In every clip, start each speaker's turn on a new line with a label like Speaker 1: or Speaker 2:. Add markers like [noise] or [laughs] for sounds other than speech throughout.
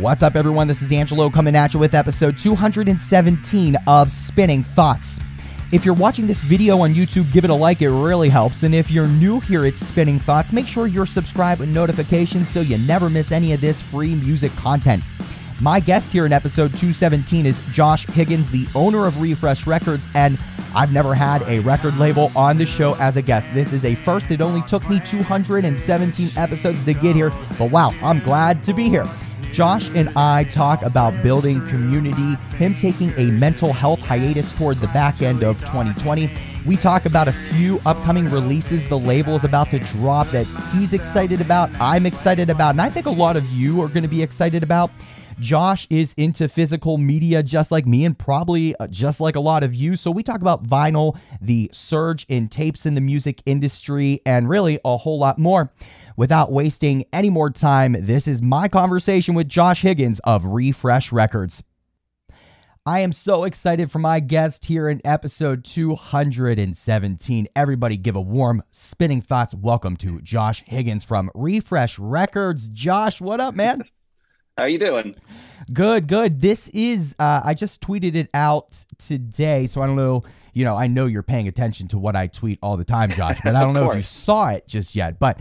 Speaker 1: What's up, everyone? This is Angelo coming at you with episode 217 of Spinning Thoughts. If you're watching this video on YouTube, give it a like, it really helps. And if you're new here at Spinning Thoughts, make sure you're subscribed with notifications so you never miss any of this free music content. My guest here in episode 217 is Josh Higgins, the owner of Refresh Records, and I've never had a record label on the show as a guest. This is a first. It only took me 217 episodes to get here, but wow, I'm glad to be here. Josh and I talk about building community, him taking a mental health hiatus toward the back end of 2020. We talk about a few upcoming releases the label is about to drop that he's excited about, I'm excited about, and I think a lot of you are going to be excited about. Josh is into physical media just like me and probably uh, just like a lot of you. So we talk about vinyl, the surge in tapes in the music industry, and really a whole lot more. Without wasting any more time, this is my conversation with Josh Higgins of Refresh Records. I am so excited for my guest here in episode 217. Everybody give a warm spinning thoughts welcome to Josh Higgins from Refresh Records. Josh, what up, man? [laughs]
Speaker 2: How you doing?
Speaker 1: Good, good. This is uh, I just tweeted it out today, so I don't know. You know, I know you're paying attention to what I tweet all the time, Josh, but I [laughs] don't know if you saw it just yet. But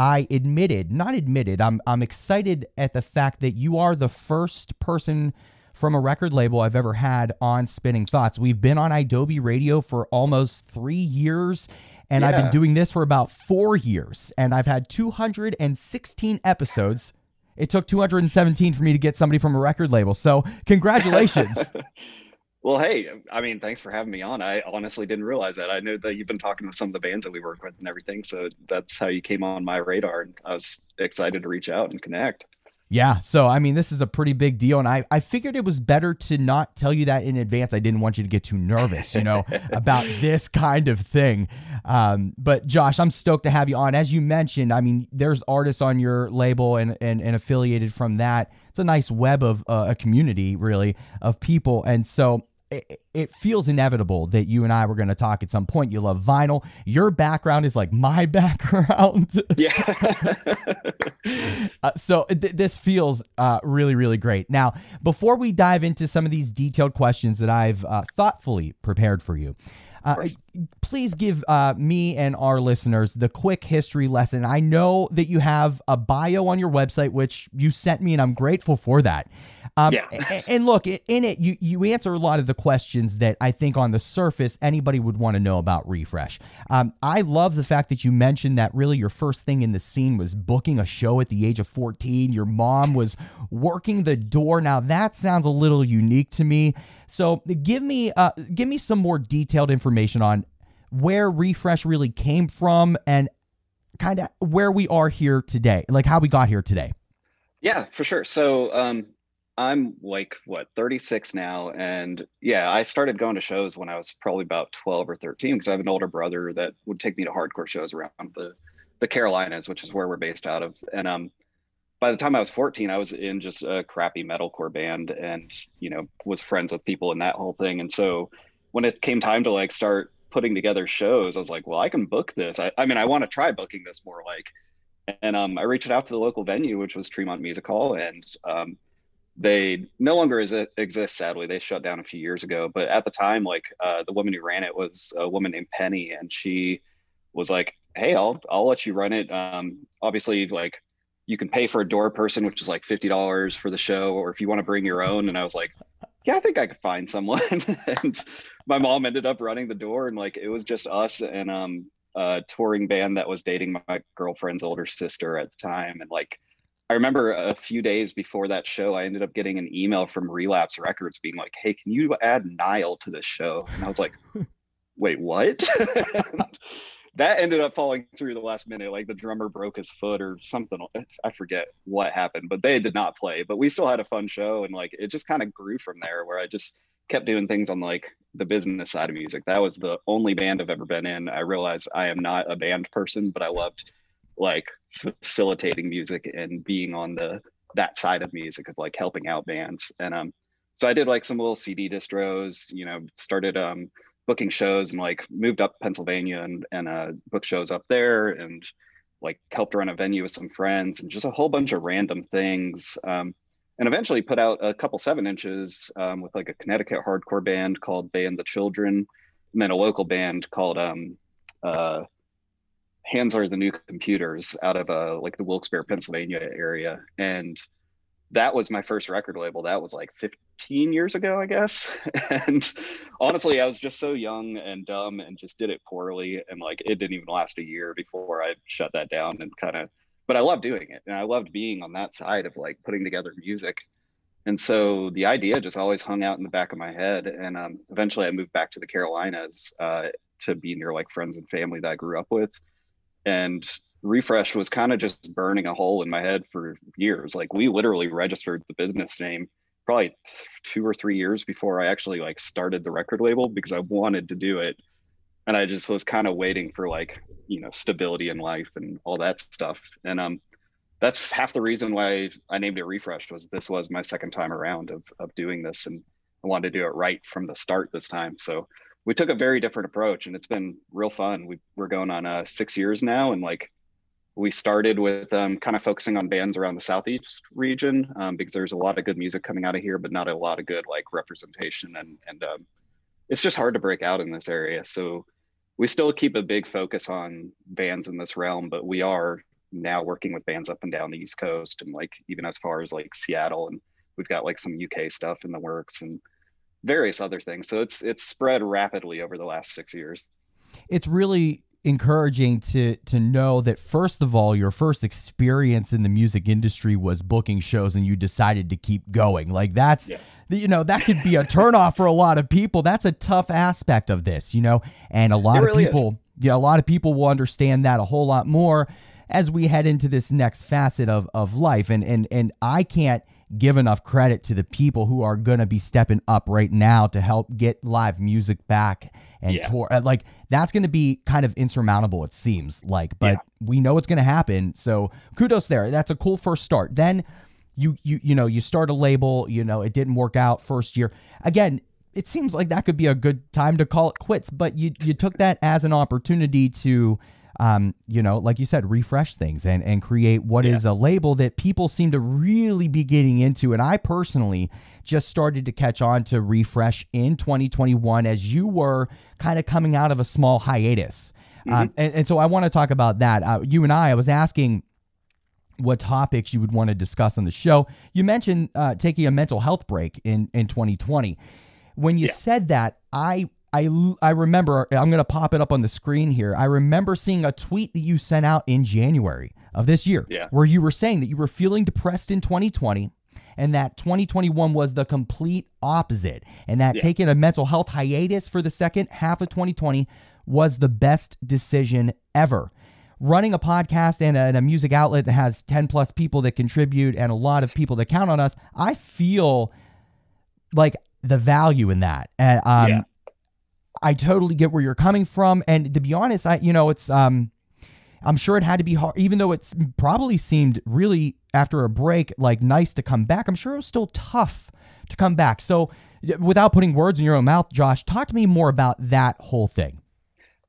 Speaker 1: I admitted, not admitted, I'm I'm excited at the fact that you are the first person from a record label I've ever had on Spinning Thoughts. We've been on Adobe Radio for almost three years. And yeah. I've been doing this for about four years, and I've had 216 episodes it took 217 for me to get somebody from a record label. So, [laughs] congratulations. [laughs]
Speaker 2: well, hey, I mean, thanks for having me on. I honestly didn't realize that. I know that you've been talking to some of the bands that we work with and everything. So, that's how you came on my radar. And I was excited to reach out and connect.
Speaker 1: Yeah. So, I mean, this is a pretty big deal. And I, I figured it was better to not tell you that in advance. I didn't want you to get too nervous, you know, [laughs] about this kind of thing. Um, but, Josh, I'm stoked to have you on. As you mentioned, I mean, there's artists on your label and, and, and affiliated from that. It's a nice web of uh, a community, really, of people. And so it, it feels inevitable that you and I were going to talk at some point. You love vinyl. Your background is like my [laughs] background.
Speaker 2: Yeah. [laughs]
Speaker 1: uh, so th- this feels uh, really, really great. Now, before we dive into some of these detailed questions that I've uh, thoughtfully prepared for you, uh, please give uh, me and our listeners the quick history lesson. I know that you have a bio on your website, which you sent me, and I'm grateful for that. Um, yeah. and, look, in it, you, you answer a lot of the questions that I think on the surface anybody would want to know about Refresh. Um, I love the fact that you mentioned that really your first thing in the scene was booking a show at the age of 14. Your mom was working the door. Now, that sounds a little unique to me. So give me uh, give me some more detailed information on where Refresh really came from and kind of where we are here today, like how we got here today.
Speaker 2: Yeah, for sure. So um, I'm like what 36 now, and yeah, I started going to shows when I was probably about 12 or 13 because I have an older brother that would take me to hardcore shows around the the Carolinas, which is where we're based out of. And um, by the time I was 14, I was in just a crappy metalcore band, and you know was friends with people in that whole thing. And so when it came time to like start putting together shows, I was like, well, I can book this. I, I mean, I want to try booking this more like. And um, I reached out to the local venue, which was Tremont Music Hall, and um, they no longer is exist sadly they shut down a few years ago but at the time like uh, the woman who ran it was a woman named penny and she was like hey i'll i'll let you run it um, obviously like you can pay for a door person which is like $50 for the show or if you want to bring your own and i was like yeah i think i could find someone [laughs] and my mom ended up running the door and like it was just us and um a touring band that was dating my girlfriend's older sister at the time and like I remember a few days before that show, I ended up getting an email from Relapse Records being like, "Hey, can you add Nile to this show?" And I was like, [laughs] "Wait, what?" [laughs] that ended up falling through the last minute. Like the drummer broke his foot or something. I forget what happened, but they did not play. But we still had a fun show, and like it just kind of grew from there. Where I just kept doing things on like the business side of music. That was the only band I've ever been in. I realized I am not a band person, but I loved like facilitating music and being on the that side of music of like helping out bands and um so i did like some little cd distros you know started um booking shows and like moved up pennsylvania and and uh book shows up there and like helped run a venue with some friends and just a whole bunch of random things um and eventually put out a couple seven inches um, with like a Connecticut hardcore band called They and the Children, and then a local band called um, uh, Hands Are the New Computers out of uh, like the Wilkes-Barre, Pennsylvania area. And that was my first record label. That was like 15 years ago, I guess. [laughs] and honestly, I was just so young and dumb and just did it poorly. And like it didn't even last a year before I shut that down and kind of, but I loved doing it. And I loved being on that side of like putting together music. And so the idea just always hung out in the back of my head. And um, eventually I moved back to the Carolinas uh, to be near like friends and family that I grew up with. And refresh was kind of just burning a hole in my head for years like we literally registered the business name probably two or three years before i actually like started the record label because i wanted to do it. And i just was kind of waiting for like you know stability in life and all that stuff. And um that's half the reason why i named it Refreshed was this was my second time around of, of doing this. And i wanted to do it right from the start this time. So we took a very different approach and it's been real fun. We, we're going on uh, six years now and like we started with um, kind of focusing on bands around the southeast region um, because there's a lot of good music coming out of here, but not a lot of good like representation, and and um, it's just hard to break out in this area. So we still keep a big focus on bands in this realm, but we are now working with bands up and down the East Coast and like even as far as like Seattle, and we've got like some UK stuff in the works and various other things. So it's it's spread rapidly over the last six years.
Speaker 1: It's really encouraging to to know that first of all your first experience in the music industry was booking shows and you decided to keep going like that's yeah. you know that could be a turnoff for a lot of people that's a tough aspect of this you know and a lot really of people is. yeah a lot of people will understand that a whole lot more as we head into this next facet of of life and and and I can't give enough credit to the people who are going to be stepping up right now to help get live music back and yeah. tour. Uh, like that's going to be kind of insurmountable, it seems like, but yeah. we know it's going to happen. So kudos there. That's a cool first start. Then you you you know you start a label. You know it didn't work out first year. Again, it seems like that could be a good time to call it quits, but you you took that as an opportunity to um, you know, like you said, refresh things and, and create what yeah. is a label that people seem to really be getting into. And I personally just started to catch on to refresh in 2021 as you were kind of coming out of a small hiatus. Mm-hmm. Um, and, and, so I want to talk about that. Uh, you and I, I was asking what topics you would want to discuss on the show. You mentioned uh, taking a mental health break in, in 2020. When you yeah. said that, I I, I remember, I'm going to pop it up on the screen here. I remember seeing a tweet that you sent out in January of this year
Speaker 2: yeah.
Speaker 1: where you were saying that you were feeling depressed in 2020 and that 2021 was the complete opposite and that yeah. taking a mental health hiatus for the second half of 2020 was the best decision ever. Running a podcast and a, and a music outlet that has 10 plus people that contribute and a lot of people that count on us, I feel like the value in that. Uh, um, yeah. I totally get where you're coming from. And to be honest, I, you know, it's, um, I'm sure it had to be hard, even though it's probably seemed really after a break, like nice to come back. I'm sure it was still tough to come back. So, without putting words in your own mouth, Josh, talk to me more about that whole thing.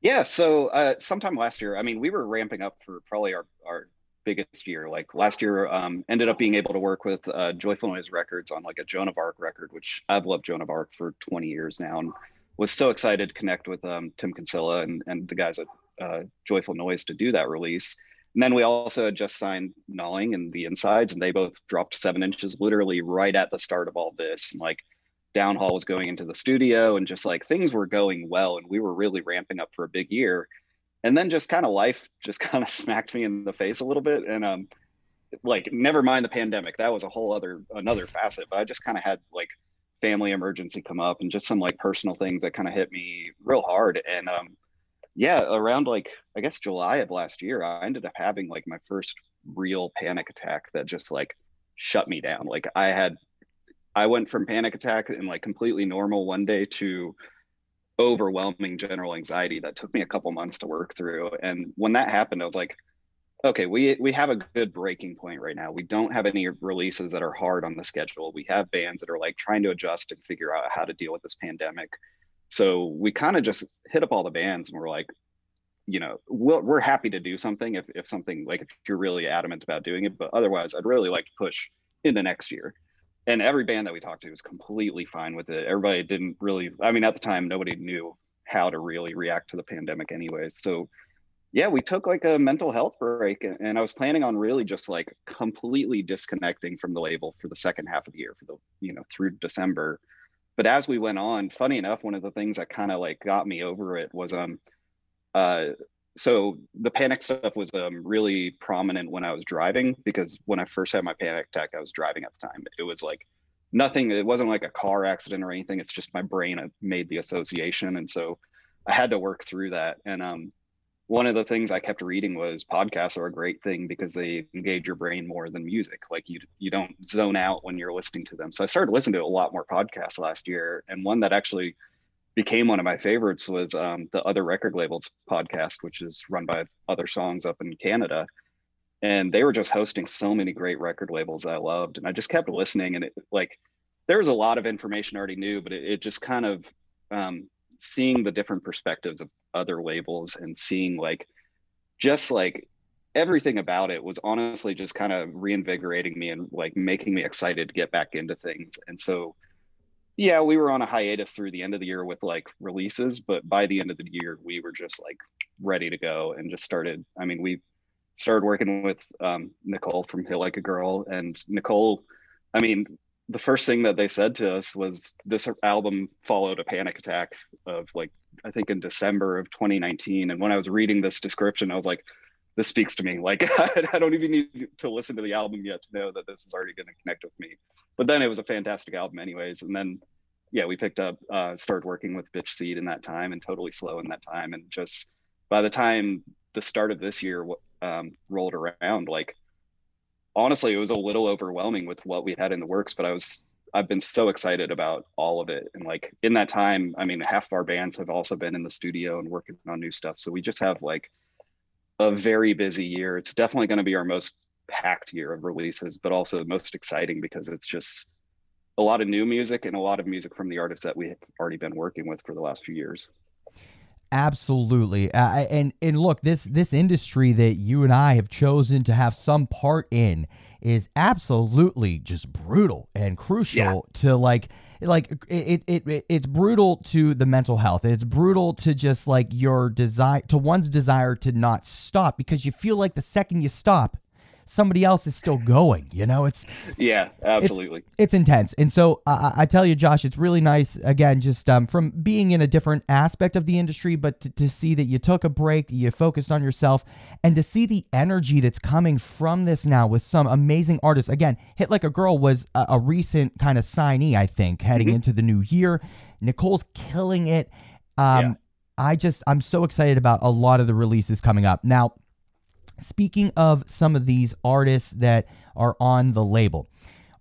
Speaker 2: Yeah. So, uh, sometime last year, I mean, we were ramping up for probably our, our biggest year. Like last year, um, ended up being able to work with uh, Joyful Noise Records on like a Joan of Arc record, which I've loved Joan of Arc for 20 years now. And was so excited to connect with um, Tim Kinsella and, and the guys at uh, Joyful Noise to do that release. And then we also just signed Gnawing and the Insides, and they both dropped seven inches literally right at the start of all this. And like Downhaul was going into the studio, and just like things were going well, and we were really ramping up for a big year. And then just kind of life just [laughs] kind of smacked me in the face a little bit. And um, like never mind the pandemic, that was a whole other another facet. But I just kind of had like family emergency come up and just some like personal things that kind of hit me real hard. And um, yeah, around like I guess July of last year, I ended up having like my first real panic attack that just like shut me down. Like I had, I went from panic attack and like completely normal one day to overwhelming general anxiety that took me a couple months to work through. And when that happened, I was like, okay, we we have a good breaking point right now. We don't have any releases that are hard on the schedule. We have bands that are like trying to adjust and figure out how to deal with this pandemic. So we kind of just hit up all the bands and we're like, you know, we're, we're happy to do something if, if something like if you're really adamant about doing it, but otherwise, I'd really like to push in the next year. and every band that we talked to was completely fine with it. Everybody didn't really, I mean, at the time, nobody knew how to really react to the pandemic, anyways. So, yeah, we took like a mental health break, and I was planning on really just like completely disconnecting from the label for the second half of the year, for the, you know, through December. But as we went on, funny enough, one of the things that kind of like got me over it was, um, uh, so the panic stuff was um, really prominent when I was driving because when I first had my panic attack, I was driving at the time. It was like nothing, it wasn't like a car accident or anything. It's just my brain made the association. And so I had to work through that. And um, one of the things I kept reading was podcasts are a great thing because they engage your brain more than music. Like you, you don't zone out when you're listening to them. So I started listening to a lot more podcasts last year. And one that actually became one of my favorites was um, the other record labels podcast which is run by other songs up in canada and they were just hosting so many great record labels i loved and i just kept listening and it like there was a lot of information I already knew but it, it just kind of um, seeing the different perspectives of other labels and seeing like just like everything about it was honestly just kind of reinvigorating me and like making me excited to get back into things and so yeah, we were on a hiatus through the end of the year with like releases, but by the end of the year, we were just like ready to go and just started. I mean, we started working with um, Nicole from Hit Like a Girl, and Nicole, I mean, the first thing that they said to us was this album followed a panic attack of like I think in December of 2019. And when I was reading this description, I was like, this speaks to me. Like [laughs] I don't even need to listen to the album yet to know that this is already going to connect with me but then it was a fantastic album anyways and then yeah we picked up uh started working with Bitch Seat in that time and totally slow in that time and just by the time the start of this year um, rolled around like honestly it was a little overwhelming with what we had in the works but i was i've been so excited about all of it. And like in that time i mean half of our bands have also been in the studio and working on new stuff. So we just have like a very busy year. It's definitely going to be our most packed year of releases, but also the most exciting because it's just a lot of new music and a lot of music from the artists that we have already been working with for the last few years.
Speaker 1: Absolutely, uh, and and look, this this industry that you and I have chosen to have some part in is absolutely just brutal and crucial yeah. to like like it, it it it's brutal to the mental health. It's brutal to just like your desire to one's desire to not stop because you feel like the second you stop, somebody else is still going. You know, it's
Speaker 2: yeah, absolutely.
Speaker 1: It's, it's intense, and so I, I, tell you, Josh, it's really nice. Again, just um, from being in a different aspect of the industry, but to, to see that you took a break, you focused on yourself, and to see the energy that's coming from this now with some amazing artists. Again, Hit Like a Girl was a, a recent kind of signee, I think, heading mm-hmm. into the new year. Nicole's killing it. Um, yeah. I just I'm so excited about a lot of the releases coming up. Now, Speaking of some of these artists that are on the label,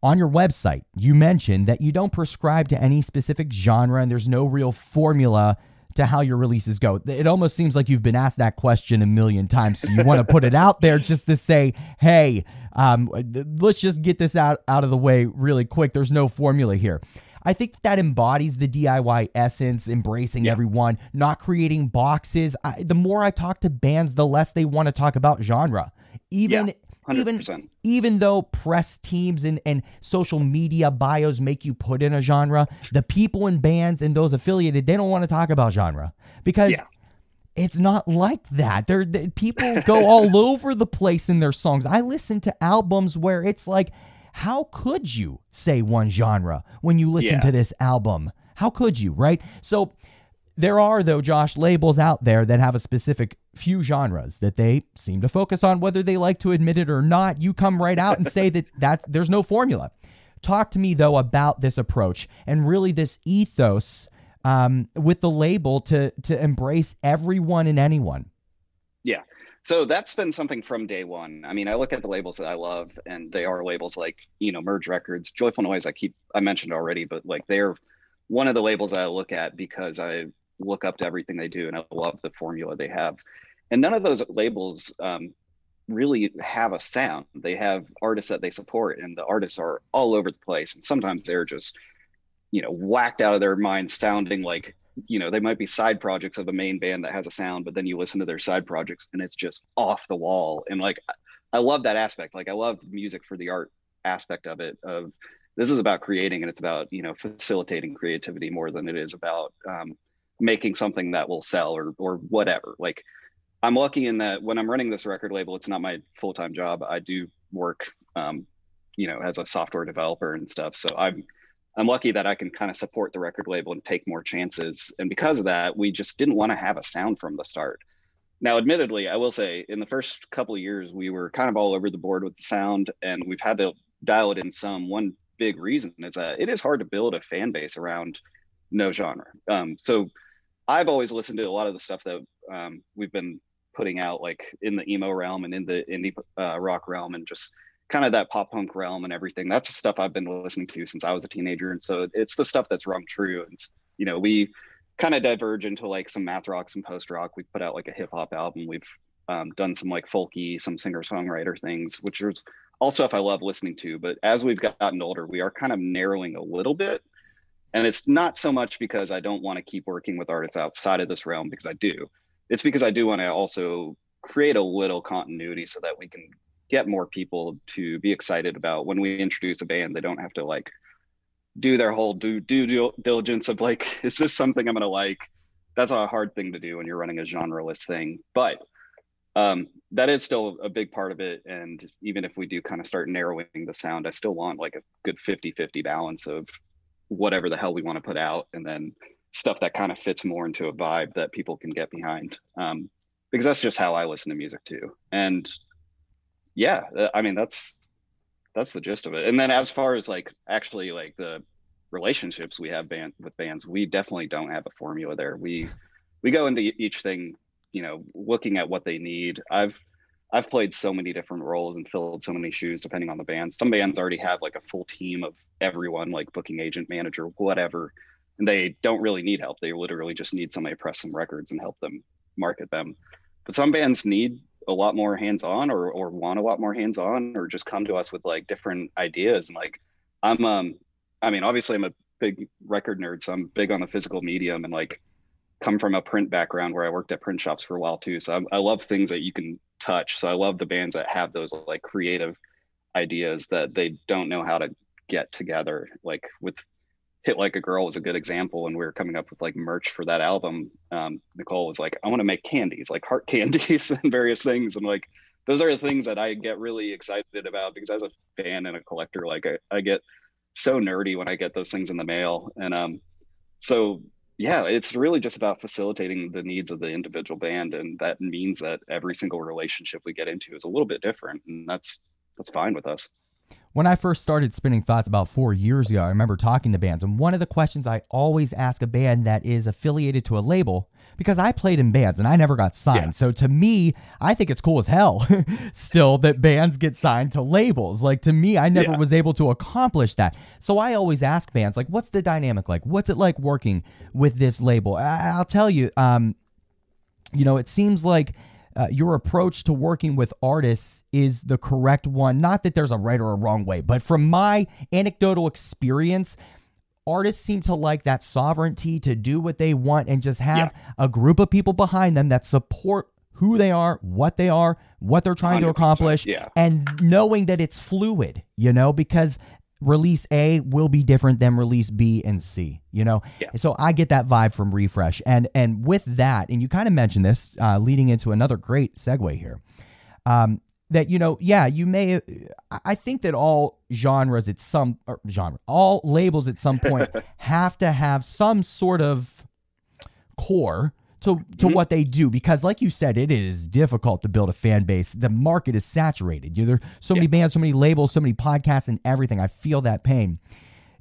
Speaker 1: on your website, you mentioned that you don't prescribe to any specific genre and there's no real formula to how your releases go. It almost seems like you've been asked that question a million times. So you want to put it out there just to say, hey, um, let's just get this out, out of the way really quick. There's no formula here. I think that embodies the DIY essence, embracing yeah. everyone, not creating boxes. I, the more I talk to bands, the less they want to talk about genre. Even yeah. Even, even though press teams and, and social media bios make you put in a genre, the people in bands and those affiliated, they don't want to talk about genre because yeah. it's not like that. They're, they, people [laughs] go all over the place in their songs. I listen to albums where it's like how could you say one genre when you listen yeah. to this album? How could you, right? So there are, though, Josh, labels out there that have a specific few genres that they seem to focus on, whether they like to admit it or not. You come right out and say that [laughs] that's, there's no formula. Talk to me, though, about this approach and really this ethos um, with the label to, to embrace everyone and anyone.
Speaker 2: So that's been something from day one. I mean i look at the labels that i love and they are labels like you know merge records joyful noise i keep i mentioned already but like they're one of the labels i look at because i look up to everything they do and i love the formula they have. And none of those labels um, really have a sound. They have artists that they support and the artists are all over the place and sometimes they're just you know whacked out of their mind sounding like you know they might be side projects of a main band that has a sound but then you listen to their side projects and it's just off the wall. And like i love that aspect. Like i love music for the art aspect of it of this is about creating and it's about you know facilitating creativity more than it is about um, making something that will sell or or whatever. Like i'm lucky in that when i'm running this record label it's not my full-time job. I do work um, you know as a software developer and stuff. So i'm i'm lucky that i can kind of support the record label and take more chances and because of that we just didn't want to have a sound from the start now admittedly i will say in the first couple of years we were kind of all over the board with the sound and we've had to dial it in some one big reason is that it is hard to build a fan base around no genre. Um, so I've always listened to a lot of the stuff that um, we've been putting out, like in the emo realm and in the indie uh, rock realm, and just kind of that pop punk realm and everything. That's the stuff I've been listening to since I was a teenager, and so it's the stuff that's rung true. And you know, we kind of diverge into like some math rock, some post rock. We've put out like a hip hop album. We've um, done some like folky, some singer songwriter things, which is all stuff I love listening to. But as we've gotten older, we are kind of narrowing a little bit. And it's not so much because I don't want to keep working with artists outside of this realm, because I do. It's because I do want to also create a little continuity so that we can get more people to be excited about when we introduce a band. They don't have to like do their whole due due diligence of like, [laughs] is this something I'm going to like? That's a hard thing to do when you're running a genreless thing. But um, that is still a big part of it. And even if we do kind of start narrowing the sound, I still want like a good 50 50 balance of whatever the hell we want to put out and then stuff that kind of fits more into a vibe that people can get behind. Um, because that's just how I listen to music too. And yeah, uh, I mean, that's, that's the gist of it. And then as far as like actually like the relationships we have band with bands, we definitely don't have a formula there. We, we go into each thing you know looking at what they need i've i've played so many different roles and filled so many shoes depending on the band some bands already have like a full team of everyone like booking agent manager whatever and they don't really need help they literally just need somebody to press some records and help them market them but some bands need a lot more hands-on or, or want a lot more hands-on or just come to us with like different ideas and like i'm um i mean obviously i'm a big record nerd so i'm big on the physical medium and like come from a print background where I worked at print shops for a while too. So I, I, love things that you can touch. So I love the bands that have those like creative ideas that they don't know how to get together. Like with Hit Like a Girl was a good example. And we were coming up with like merch for that album. Um, Nicole was like, I want to make candies, like heart [laughs] candies and various things. And like, those are the things that I get really excited about because as a fan and a collector, like I, I get so nerdy when I get those things in the mail. And um, so yeah, it's really just about facilitating the needs of the individual band, and that means that every single relationship we get into is a little bit different, and that's that's fine with us.
Speaker 1: When I first started spinning thoughts about four years ago, I remember talking to bands, and one of the questions I always ask a band that is affiliated to a label because I played in bands and I never got signed. Yeah. So to me, I think it's cool as hell [laughs] still that bands get signed to labels. Like to me, I never yeah. was able to accomplish that. So I always ask bands, like, what's the dynamic like? What's it like working with this label? I- will tell you, um, you know, it seems like. Uh, your approach to working with artists is the correct one. Not that there's a right or a wrong way, but from my anecdotal experience, artists seem to like that sovereignty to do what they want and just have yeah. a group of people behind them that support who they are, what they are, what they're trying to accomplish,
Speaker 2: yeah.
Speaker 1: and knowing that it's fluid, you know, because release A will be different than release B and C, you know?
Speaker 2: Yeah.
Speaker 1: So I get that vibe from Refresh. And and with that, and you kind of mentioned this, uh, leading into another great segue here. Um, that you know yeah you may i think that all genres at some genre all labels at some point [laughs] have to have some sort of core to to mm-hmm. what they do because like you said it is difficult to build a fan base. The market is saturated. You know, there's so many bands so many labels so many podcasts and everything. I feel that pain.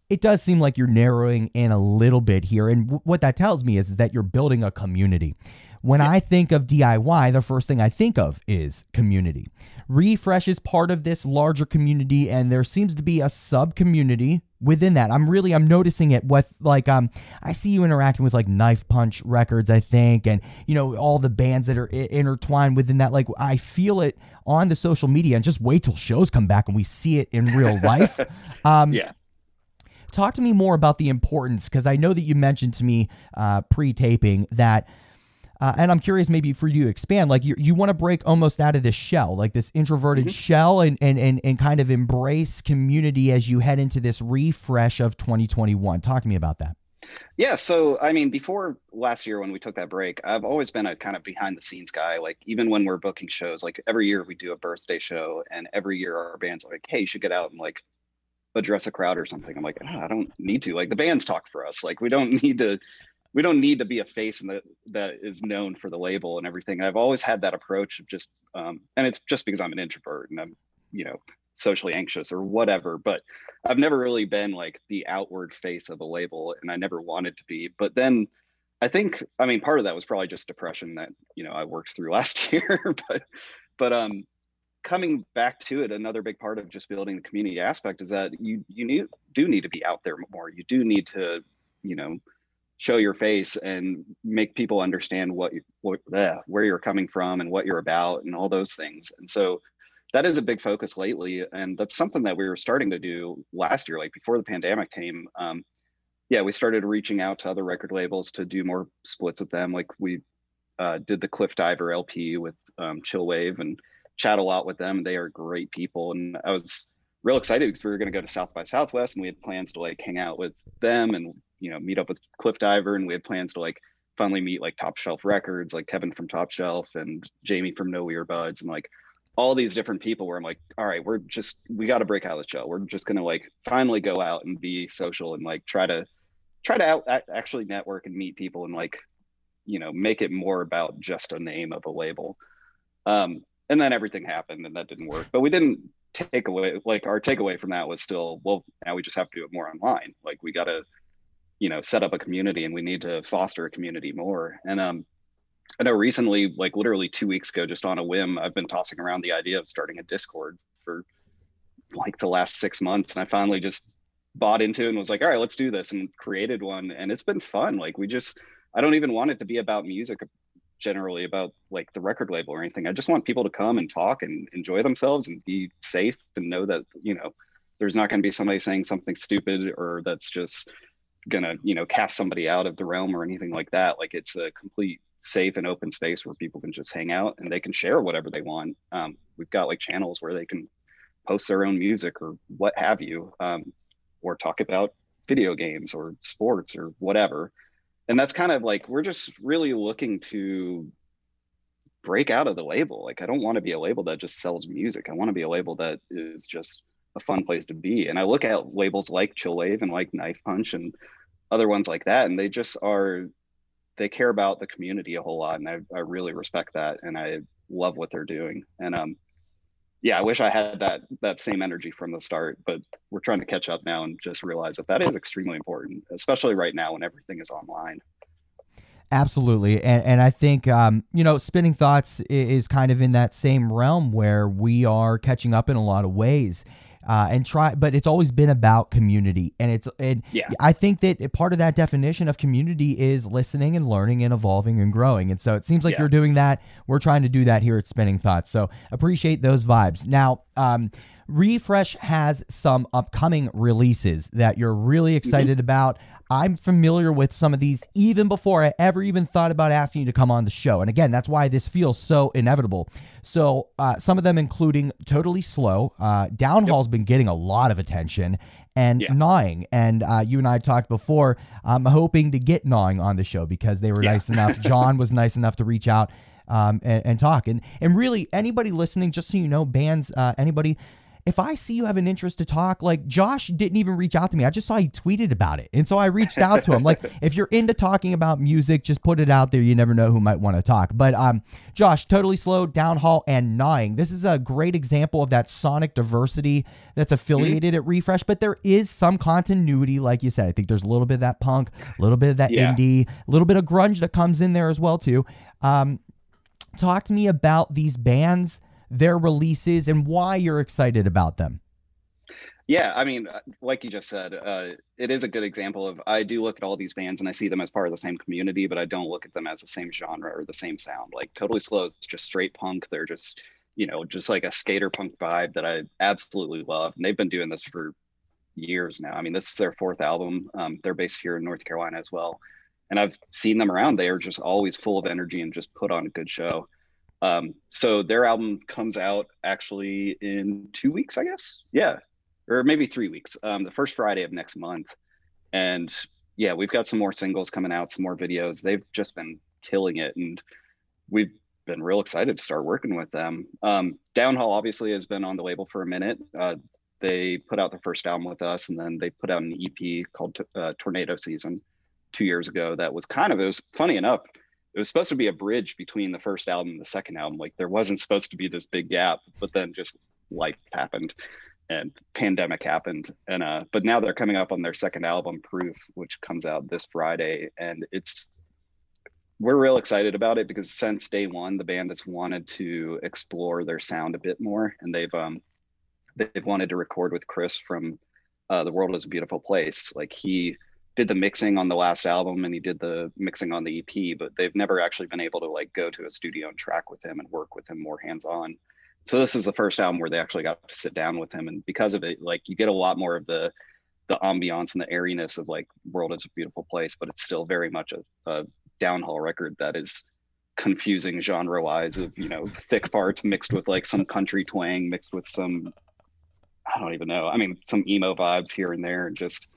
Speaker 1: It does seem like you're narrowing in a little bit here and w- what that tells me is, is that you're building a community when. I think of DIY, the first thing I think of is community. Refresh is part of this larger community, and there seems to be a sub community within that. I'm really I'm noticing it with like um I see you interacting with like Knife Punch Records, I think, and you know all the bands that are I- intertwined within that. Like I feel it on the social media, and just wait till shows come back and we see it in real [laughs] life.
Speaker 2: Um, yeah.
Speaker 1: Talk to me more about the importance because I know that you mentioned to me uh, pre-taping that Uh, and I'm curious, maybe for you to expand, like you, you want to break almost out of this shell, like this introverted mm-hmm. shell, and, and and and kind of embrace community as you head into this refresh of 2021. Talk to me about that.
Speaker 2: Yeah, so I mean, before last year when we took that break, I've always been a kind of behind the scenes guy. Like even when we're booking shows, like every year we do a birthday show, and every year our band's like, "Hey, you should get out and like address a crowd or something." I'm like, oh, I don't need to. Like the bands talk for us. Like we don't [laughs] need to we don't need to be a face that that is known for the label and everything. I've always had that approach of just, um, and it's just because I'm an introvert and I'm, you know, socially anxious or whatever. But I've never really been like the outward face of the label, and I never wanted to be. But then, I think, I mean, part of that was probably just depression that you know I worked through [laughs] last year. but, but um, coming back to it, another big part of just building the community aspect is that you you need do need to be out there more. You do need to, you know show your face and make people understand what, what uh, where you're coming from and what you're about and all those things. And so that is a big focus lately, and that's something that we were starting to do last year, like before the pandemic came. Um, yeah, we started reaching out to other record labels to do more splits with them. Like we uh, did the Cliff Diver LP with um, Chillwave and chat a lot with them. They are great people, and I was real excited because we were going to go to South by Southwest, and we had plans to like hang out with them and you know meet up with Cliff Diver, and we had plans to like finally meet like Top Shelf Records, like Kevin from Top Shelf and Jamie from No Earbuds, and like all these different people. Where I'm like, all right, we're just we got to break out of the show. We're just gonna like finally go out and be social and like try to try to out, actually network and meet people and like you know make it more about just a name of a label. Um, and then everything happened and that didn't work. But we didn't take away like our takeaway from that was still well now we just have to do it more online. Like we got to you know set up a community and we need to foster a community more. And um i know recently like literally two weeks ago just on a whim i've been tossing around the idea of starting a discord for like the last six months. And i finally just bought into and was like all right let's do this and created one. And it's been fun. Like we just i don't even want it to be about music generally about like the record label or anything. I just want people to come and talk and enjoy themselves and be safe and know that you know there's not going to be somebody saying something stupid or that's just gonna you know cast somebody out of the realm or anything like that like it's a complete safe and open space where people can just hang out and they can share whatever they want. Um, we've got like channels where they can post their own music or what have you um, or talk about video games or sports or whatever. And that's kind of like we're just really looking to break out of the label. Like i don't want to be a label that just sells music. I want to be a label that is just a fun place to be. And I look at labels like Chillwave and like Knife Punch and other ones like that, and they just are they care about the community a whole lot, and I, I really respect that, and I love what they're doing. And um, yeah, I wish I had that that same energy from the start, but we're trying to catch up now and just realize that that is extremely important, especially right now when everything is online.
Speaker 1: Absolutely, and and I think um, you know, spinning thoughts is kind of in that same realm where we are catching up in a lot of ways uh, and try but it's always been about community and it's and yeah. i think that part of that definition of community is listening and learning and evolving and growing and so it seems like yeah. you're doing that we're trying to do that here at spinning thoughts so appreciate those vibes now um, refresh has some upcoming releases that you're really mm-hmm. excited mm-hmm. about I'm familiar with some of these even before I ever even thought about asking you to come on the show. And again, that's why this feels so inevitable. So, uh, some of them including Totally Slow. Uh, Downhaul's yep. been getting a lot of attention and yeah. Gnawing. And uh, you and I talked before. I'm hoping to get Gnawing on the show because they were yeah. nice enough. [laughs] John was nice enough to reach out um, and, and, talk. And and really, anybody listening, just so you know, bands, uh, anybody if I see you have an interest to talk, like Josh didn't even reach out to me. I just saw he tweeted about it. And so I reached out to him. Like, [laughs] if you're into talking about music, just put it out there. You never know who might want to talk. But um, Josh, totally slow, downhaul, and gnawing. This is a great example of that sonic diversity that's affiliated mm-hmm. at Refresh, but there is some continuity, like you said. I think there's a little bit of that punk, a little bit of that yeah. indie, a little bit of grunge that comes in there as well, too. Um, talk to me about these bands their releases and why you're excited about them.
Speaker 2: Yeah, I mean, uh, like you just said, uh, it is a good example of I do look at all these bands and I see them as part of the same community, but I don't look at them as the same genre or the same sound. Like Totally Slow is just straight punk. They're just, you know, just like a skater punk vibe that I absolutely love. And they've been doing this for years now. I mean, this is their fourth album. Um, they're based here in North Carolina as well. and I've seen them around. They are just always full of energy and just put on a good show. Um, so their album comes out actually in two weeks, I guess. Yeah, or maybe three weeks. Um, the first Friday of next month, and yeah, we've got some more singles coming out, some more videos. They've just been killing it, and we've been real excited to start working with them. Um, Downhaul obviously has been on the label for a minute. Uh, they put out their first album with us, and then they put out an EP called uh, Tornado Season two years ago. That was kind of it was funny enough. It was supposed to be a bridge between the first album and the second album. Like there wasn't supposed to be this big gap, but then just life happened and pandemic happened. And uh but now they're coming up on their second album proof which comes out this friday. And it's we're real excited about it because since day one the band has wanted to explore their sound a bit more. And they've um they've wanted to record with chris from uh, the world is a beautiful place. Like he did the mixing on the last album and he did the mixing on the ep but they've never actually been able to like go to a studio and track with him and work with him more hands on so this is the first album where they actually got to sit down with him and because of it like you get a lot more of the the ambiance and the airiness of like world is a beautiful place but it's still very much a, a downhaul record that is confusing genre wise of you know thick parts mixed with like some country twang mixed with some i don't even know i mean some emo vibes here and there and just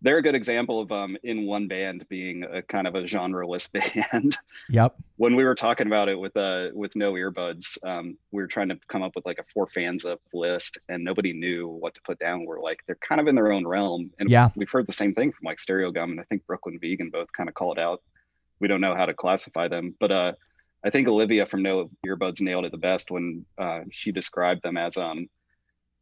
Speaker 2: they're a good example of um in one band being a kind of a genreless [laughs] band.
Speaker 1: Yep.
Speaker 2: when we were talking about it with uh with no earbuds, um, we were trying to come up with like a four fans of list, and nobody knew what to put down. We're like they're kind of in their own realm, and
Speaker 1: yeah,
Speaker 2: we've heard the same thing from like Stereogum and I think Brooklyn Vegan both kind of called out. We don't know how to classify them, but uh, I think Olivia from No Earbuds nailed it the best when uh, she described them as um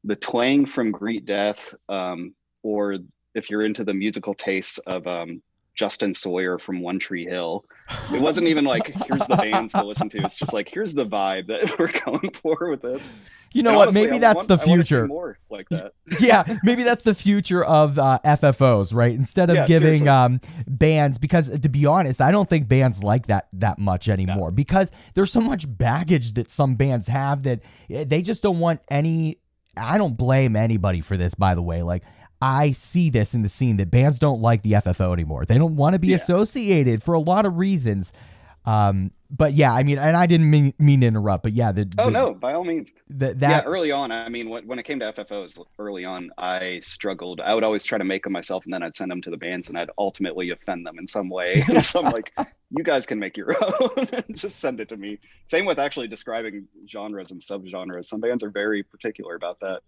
Speaker 2: the twang from Greet Death, um, or if you're into the musical tastes of um, Justin Sawyer from One Tree Hill. It wasn't even like here's the bands to listen to. It's just like here's the vibe that [laughs] we're going for with this.
Speaker 1: You know and what? Honestly, maybe I that's want, the future.
Speaker 2: more like that. [laughs]
Speaker 1: yeah, maybe that's the future of uh, FFOs, right? Instead of yeah, giving um, bands, because to be honest, I don't think bands like that that much anymore. No. Because there's so much baggage that some bands have that eh, they just don't want any. I don't blame anybody for this, by the way. Like I see this in the scene that bands don't like the FFO anymore. They don't want to be yeah. associated for a lot of reasons. Um, but yeah, I mean, and I didn't mean, mean to interrupt, but yeah, the,
Speaker 2: oh
Speaker 1: the,
Speaker 2: no, by all means,
Speaker 1: the, that yeah,
Speaker 2: early on, I mean, when, when it came to FFOs early on, I struggled. I would always try to make them myself, and then I'd send them to the bands, and I'd ultimately offend them in some way. [laughs] so I'm like, you guys can make your [laughs] own, and just send it to me. Same with actually describing genres and subgenres. Some bands are very particular about that.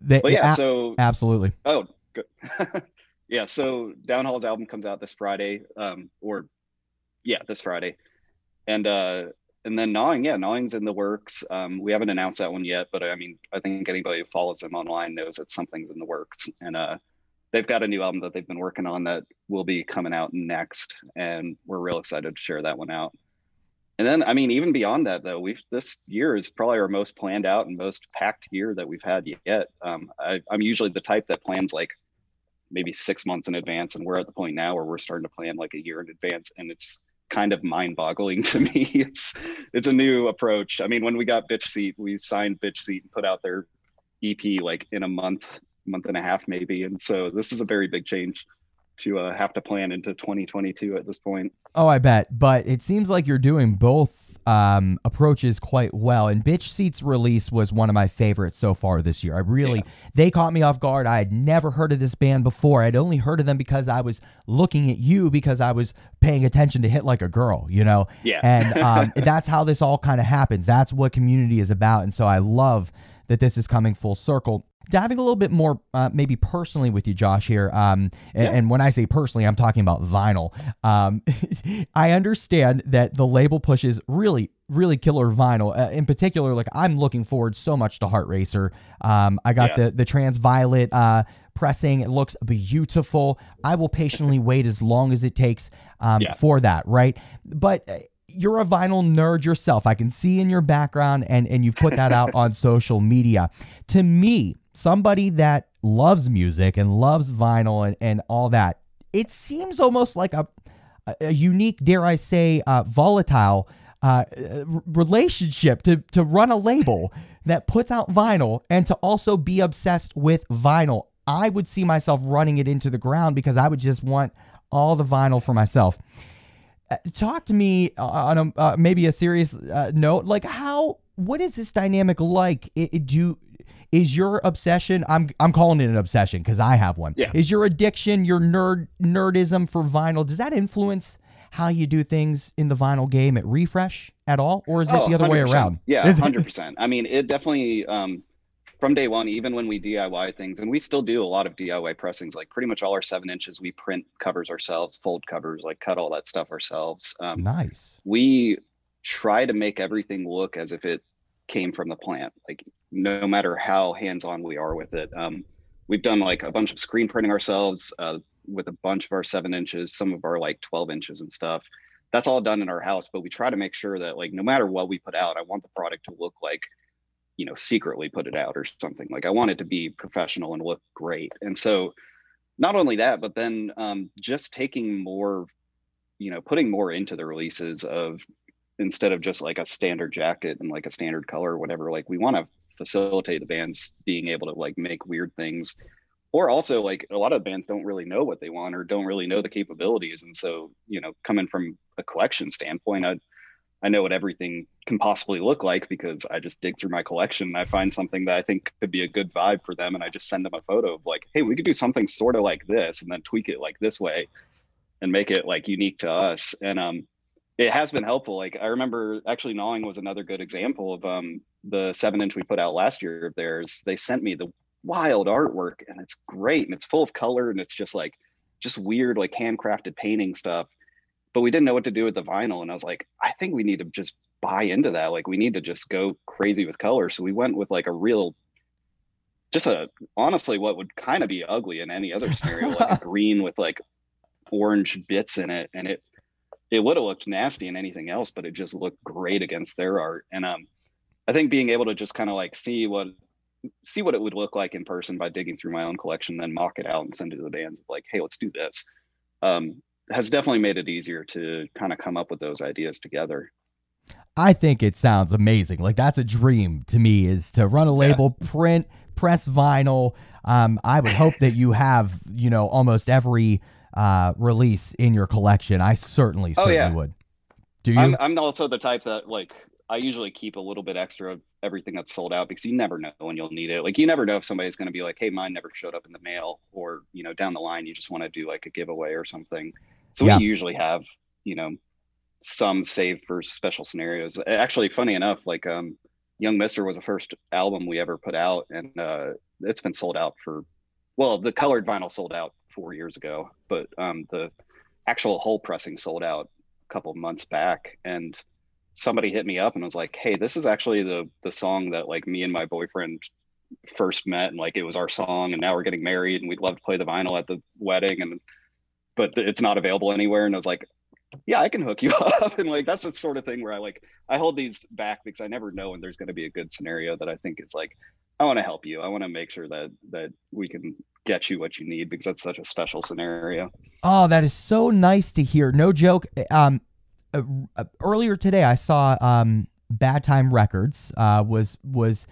Speaker 1: They,
Speaker 2: but yeah, a- so
Speaker 1: absolutely.
Speaker 2: Oh, good. [laughs] yeah, so Downhaul's album comes out this Friday, um, or yeah, this Friday, and uh, and then Gnawing, yeah, Gnawing's in the works. Um, we haven't announced that one yet, but I mean, I think anybody who follows them online knows that something's in the works, and uh, they've got a new album that they've been working on that will be coming out next, and we're real excited to share that one out. And then, I mean, even beyond that, though, we've this year is probably our most planned out and most packed year that we've had yet. Um, I, I'm usually the type that plans like maybe six months in advance, and we're at the point now where we're starting to plan like a year in advance, and it's kind of mind-boggling [laughs] to me. It's it's a new approach. I mean, when we got Bitch Seat, we signed Bitch Seat and put out their EP like in a month, month and a half maybe, and so this is a very big change to uh, have to plan into 2022 at this point.
Speaker 1: Oh, I bet. But it seems like you're doing both um, approaches quite well. And Bitch Seat's release was one of my favorites so far this year. I really, yeah. they caught me off guard. I had never heard of this band before. I'd only heard of them because I was looking at you because I was paying attention to Hit Like a Girl, you know?
Speaker 2: Yeah.
Speaker 1: And [laughs] um, that's how this all kind of happens. That's what community is about. And so I love that this is coming full circle diving a little bit more, uh, maybe personally with you, Josh, here. Um, and, yeah. and, when I say personally, I'm talking about vinyl. Um, [laughs] I understand that the label pushes really, really killer vinyl. Uh, in particular, like I'm looking forward so much to Heart Racer. Um, I got yeah. the the Transviolet uh, pressing. It looks beautiful. I will patiently [laughs] wait as long as it takes um, yeah. for that. Right, but uh, you're a vinyl nerd yourself. I can see in your background and and you've put that out on social media. To me, somebody that loves music and loves vinyl and, and all that, it seems almost like a, a unique, dare I say, uh, volatile uh, relationship to, to run a label [laughs] that puts out vinyl and to also be obsessed with vinyl. I would see myself running it into the ground because I would just want all the vinyl for myself. Uh, talk to me on a uh, maybe a serious uh, note. Like how what is this dynamic like? It, it, do is your obsession? I'm I'm calling it an obsession because I have one.
Speaker 2: Yeah.
Speaker 1: Is your addiction, your nerd nerdism for vinyl? Does that influence how you do things in the vinyl game at Refresh at all, or is it
Speaker 2: Oh,
Speaker 1: the other way
Speaker 2: 100%.
Speaker 1: around?
Speaker 2: Yeah, hundred percent. I mean, it definitely um, from day one, even when we DIY things, and we still do a lot of DIY pressings. Like pretty much all our seven inches, we print covers ourselves, fold covers, like cut all that stuff ourselves. Um,
Speaker 1: Nice.
Speaker 2: we try to make everything look as if it came from the plant like no matter how hands-on we are with it. Um, we've done like a bunch of screen printing ourselves uh, with a bunch of our seven inches some of our like 12 inches and stuff. That's all done in our house but we try to make sure that like no matter what we put out i want the product to look like you know secretly put it out or something. Like i want it to be professional and look great. And so not only that but then um, just taking more you know putting more into the releases of instead of just like a standard jacket and like a standard color or whatever like we want to facilitate the bands being able to like make weird things. Or also like a lot of bands don't really know what they want or don't really know the capabilities. And so you know coming from a collection standpoint i i know what everything can possibly look like because i just dig through my collection and i find something that i think could be a good vibe for them. And i just send them a photo of like hey we could do something sort of like this and then tweak it like this way and make it like unique to us. And um it has been helpful. Like I remember actually gnawing was another good example of um the seven inch we put out last year of theirs. They sent me the wild artwork and it's great and it's full of color and it's just like just weird like handcrafted painting stuff. But we didn't know what to do with the vinyl. And I was like, I think we need to just buy into that. Like we need to just go crazy with color. So we went with like a real just a honestly what would kind of be ugly in any other scenario, like [laughs] green with like orange bits in it. And it it would have looked nasty in anything else, but it just looked great against their art. And um, I think being able to just kind of like see what see what it would look like in person by digging through my own collection, then mock it out and send it to the bands of like, hey, let's do this. Um, has definitely made it easier to kind of come up with those ideas together.
Speaker 1: I think it sounds amazing. Like that's a dream to me is to run a label, print, press vinyl. Um, I would hope that you have, you know, almost every uh, release in your collection. I certainly,
Speaker 2: Oh,
Speaker 1: certainly
Speaker 2: yeah.
Speaker 1: would. Do you?
Speaker 2: I'm, I'm also the type that like I usually keep a little bit extra of everything that's sold out because you never know when you'll need it. Like you never know if somebody's going to be like, "Hey, mine never showed up in the mail," or you know, down the line you just want to do like a giveaway or something. So
Speaker 1: Yeah.
Speaker 2: we usually have you know some saved for special scenarios. Actually, funny enough, like um, Young Mister was the first album we ever put out, and uh, it's been sold out for well, the colored vinyl sold out four years ago, but um, the actual whole pressing sold out a couple months back, and somebody hit me up and was like, "Hey, this is actually the the song that like me and my boyfriend first met, and like it was our song, and now we're getting married, and we'd love to play the vinyl at the wedding, and but it's not available anywhere." And I was like, "Yeah, I can hook you [laughs] up," and like that's the sort of thing where I like I hold these back because I never know when there's going to be a good scenario that I think is like I want to help you. I want to make sure that that we can get you what you need because that's such a special scenario.
Speaker 1: Oh, that is so nice to hear. No joke. Um, uh, uh, earlier today, I saw um, Bad Time Records uh, was was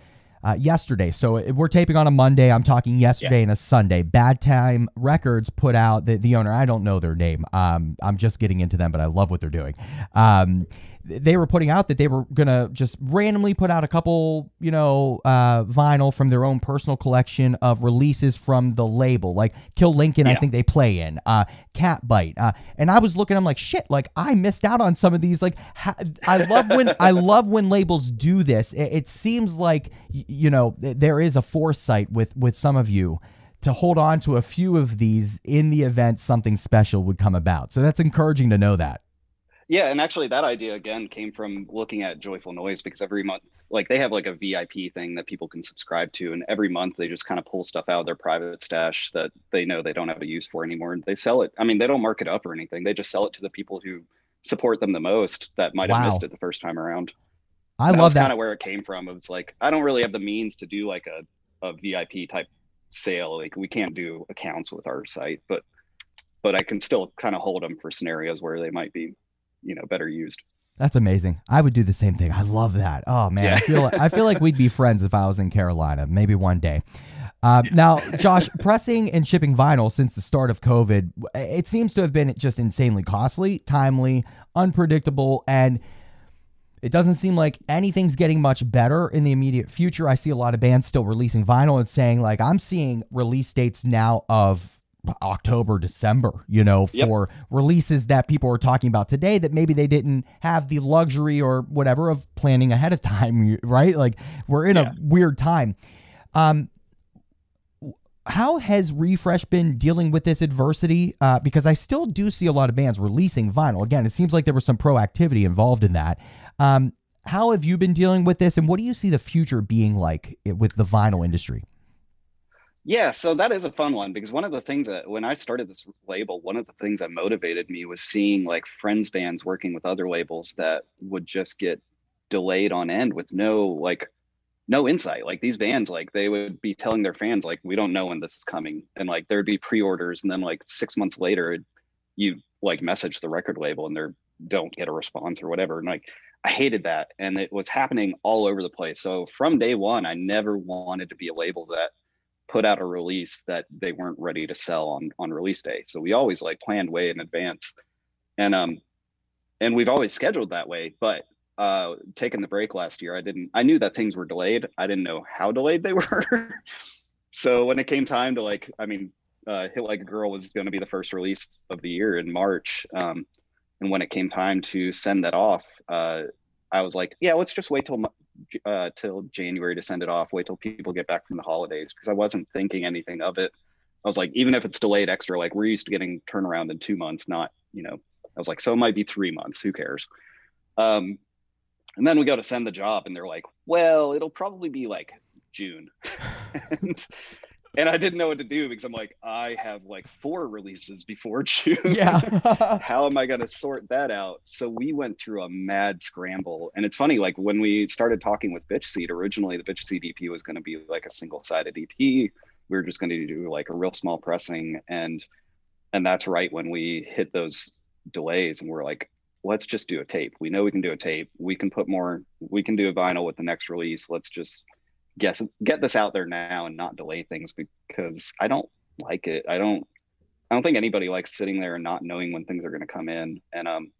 Speaker 1: uh, yesterday. So we're taping on a Monday. I'm talking yesterday and a Sunday. Bad Time Records put out the the owner. I don't know their name. Um, I'm just getting into them, but I love what they're doing. Um, they were putting out that they were gonna just randomly put out a couple, you know, uh, vinyl from their own personal collection of releases from the label, like Kill Lincoln. I think they play in uh, Catbite, uh, and I was looking. I'm like, shit. Like I missed out on some of these. Like ha- I love when I [laughs] love when labels do this. It, it seems like you know there is a foresight with with some of you to hold on to a few of these in the event something special would come about. So that's encouraging to know that.
Speaker 2: Yeah, and actually that idea again came from looking at Joyful Noise because every month like they have like a VIP thing that people can subscribe to and every month they just kind of pull stuff out of their private stash that they know they don't have a use for anymore and they sell it. I mean, they don't mark it up or anything. They just sell it to the people who support them the most that might have
Speaker 1: Wow.
Speaker 2: missed it the first time around.
Speaker 1: I
Speaker 2: And
Speaker 1: love
Speaker 2: that's
Speaker 1: that.
Speaker 2: kind of where it came from. It was like I don't really have the means to do like a, a VIP type sale. Like we can't do accounts with our site, but but I can still kind of hold them for scenarios where they might be, you know, better used.
Speaker 1: That's amazing. I would do the same thing. I love that. Oh man, I
Speaker 2: Yeah.
Speaker 1: feel I feel like we'd be [laughs] friends if I was in Carolina. Maybe one day. Uh, now, Josh, [laughs] pressing and shipping vinyl since the start of COVID, it seems to have been just insanely costly, timely, unpredictable, and it doesn't seem like anything's getting much better in the immediate future. I see a lot of bands still releasing vinyl and saying, like, I'm seeing release dates now of October, December, you know, for yep. releases that people are talking about today that maybe they didn't have the luxury or whatever of planning ahead of [laughs] time, right? Like we're in yeah. a weird time. Um, how has Refresh been dealing with this adversity? Uh, because I still do see a lot of bands releasing vinyl. Again, it seems like there was some proactivity involved in that. Um, how have you been dealing with this, and what do you see the future being like with the vinyl industry?
Speaker 2: Yeah, so that is a fun one because one of the things that when I started this label, one of the things that motivated me was seeing like friends bands working with other labels that would just get delayed on end with no like no insight. Like these bands, like they would be telling their fans, like, we don't know when this is coming. And like there'd be pre-orders, and then like six months later, you like message the record label and they don't get a response or whatever. And like I hated that. And it was happening all over the place. So from day one, I never wanted to be a label that put out a release that they weren't ready to sell on on release day. So we always like planned way in advance, and um, and we've always scheduled that way. But uh, taking the break last year, I didn't. I knew that things were delayed. I didn't know how delayed they [laughs] were. so when it came time to like, I mean, uh, Hit Like a Girl was going to be the first release of the year in March, um, and when it came time to send that off, uh, I was like, yeah, let's just wait till uh, till January to send it off. Wait till people get back from the holidays because I wasn't thinking anything of it. I was like, even if it's delayed extra, like we're used to getting turnaround in two months, not you know. I was like, so it might be three months. Who cares? Um, and then we go to send the job, and they're like, well, it'll probably be like June. [laughs] and and I didn't know what to do because I'm like, I have like four releases before [laughs] June.
Speaker 1: Yeah. [laughs]
Speaker 2: How am I going to sort that out? So we went through a mad scramble. And it's funny, like when we started talking with Bitch Seat, originally the Bitch Seat EP was going to be like a single sided EP. We were just going to do like a real small pressing. And, and that's right when we hit those delays and we're like, let's just do a tape. We know we can do a tape. We can put more, we can do a vinyl with the next release. Let's just, get get this out there now and not delay things because I don't like it. I don't I don't think anybody likes sitting there and not knowing when things are going to come in. And um,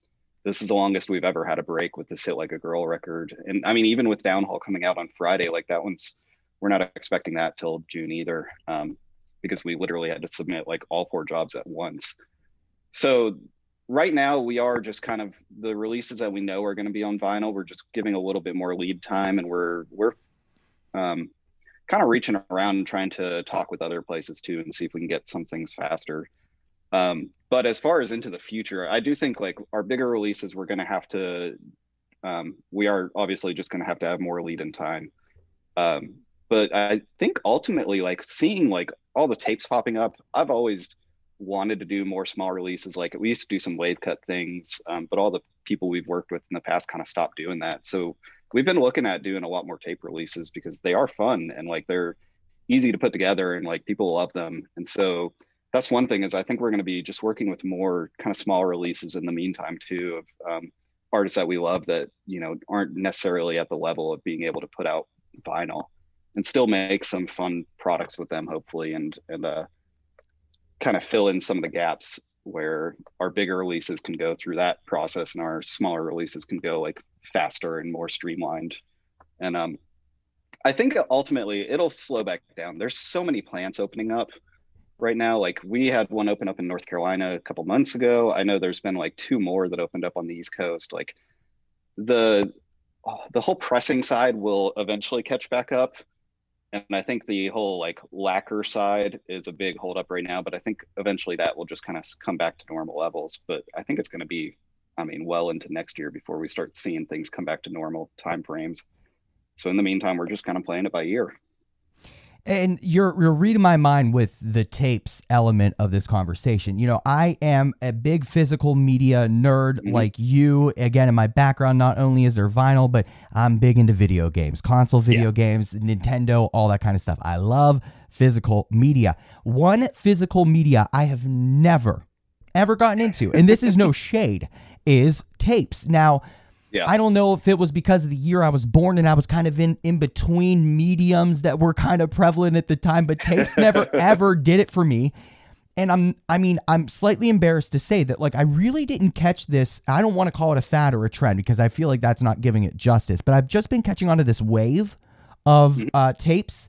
Speaker 2: this is the longest we've ever had a break with this hit like a girl record. And I mean, even with Downhaul coming out on Friday, like that one's we're not expecting that till June either, um, because we literally had to submit like all four jobs at once. So right now we are just kind of the releases that we know are going to be on vinyl. We're just giving a little bit more lead time, and we're we're um, kind of reaching around and trying to talk with other places too and see if we can get some things faster. Um, but as far as into the future, I do think like our bigger releases, we're going to have to, um, we are obviously just going to have to have more lead in time. Um, but I think ultimately, like seeing like all the tapes popping up, I've always wanted to do more small releases. Like we used to do some lathe cut things, um, but all the people we've worked with in the past kind of stopped doing that. So we've been looking at doing a lot more tape releases because they are fun and like they're easy to put together and like people love them. And so that's one thing is I think we're going to be just working with more kind of small releases in the meantime too of um, artists that we love that you know aren't necessarily at the level of being able to put out vinyl and still make some fun products with them hopefully and and uh, kind of fill in some of the gaps where our bigger releases can go through that process and our smaller releases can go like faster and more streamlined. And um, I think ultimately it'll slow back down. There's so many plants opening up right now. Like we had one open up in North Carolina a couple months ago. I know there's been like two more that opened up on the East Coast. Like the the whole pressing side will eventually catch back up. And I think the whole like lacquer side is a big holdup right now, but I think eventually that will just kind of come back to normal levels. But I think it's going to be I mean, well into next year before we start seeing things come back to normal time frames. So in the meantime, we're just kind of playing it by ear.
Speaker 1: And you're you're reading my mind with the tapes element of this conversation. You know, I am a big physical media nerd mm-hmm. like you. Again, in my background, not only is there vinyl, but I'm big into video games, console video yeah. games, Nintendo, all that kind of stuff. I love physical media. One physical media I have never ever gotten into, and this is no [laughs] shade, is tapes. Now,
Speaker 2: Yeah.
Speaker 1: I don't know if it was because of the year I was born and I was kind of in in between mediums that were kind of prevalent at the time, but tapes [laughs] never ever did it for me. And I'm I mean, I'm slightly embarrassed to say that like I really didn't catch this. I don't want to call it a fad or a trend because I feel like that's not giving it justice, but I've just been catching on to this wave of uh, tapes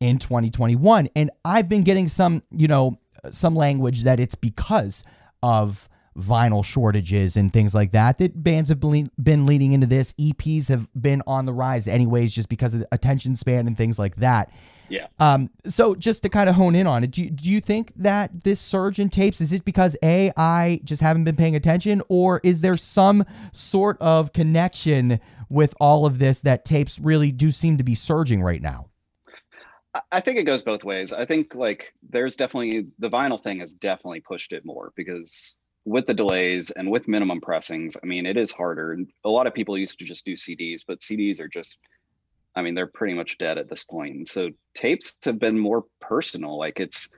Speaker 1: in 2021 and I've been getting some, you know, some language that it's because of vinyl shortages and things like that that bands have been leading into this. Eps have been on the rise anyways just because of the attention span and things like that.
Speaker 2: Yeah.
Speaker 1: Um so just to kind of hone in on it do you, do you think that this surge in tapes is it because a i just haven't been paying attention or is there some sort of connection with all of this that tapes really do seem to be surging right now?
Speaker 2: I think it goes both ways. I think like there's definitely the vinyl thing has definitely pushed it more because with the delays and with minimum pressings, I mean, it is harder. A lot of people used to just do CDs, but CDs are just, I mean, they're pretty much dead at this point. And so tapes have been more personal. Like it's,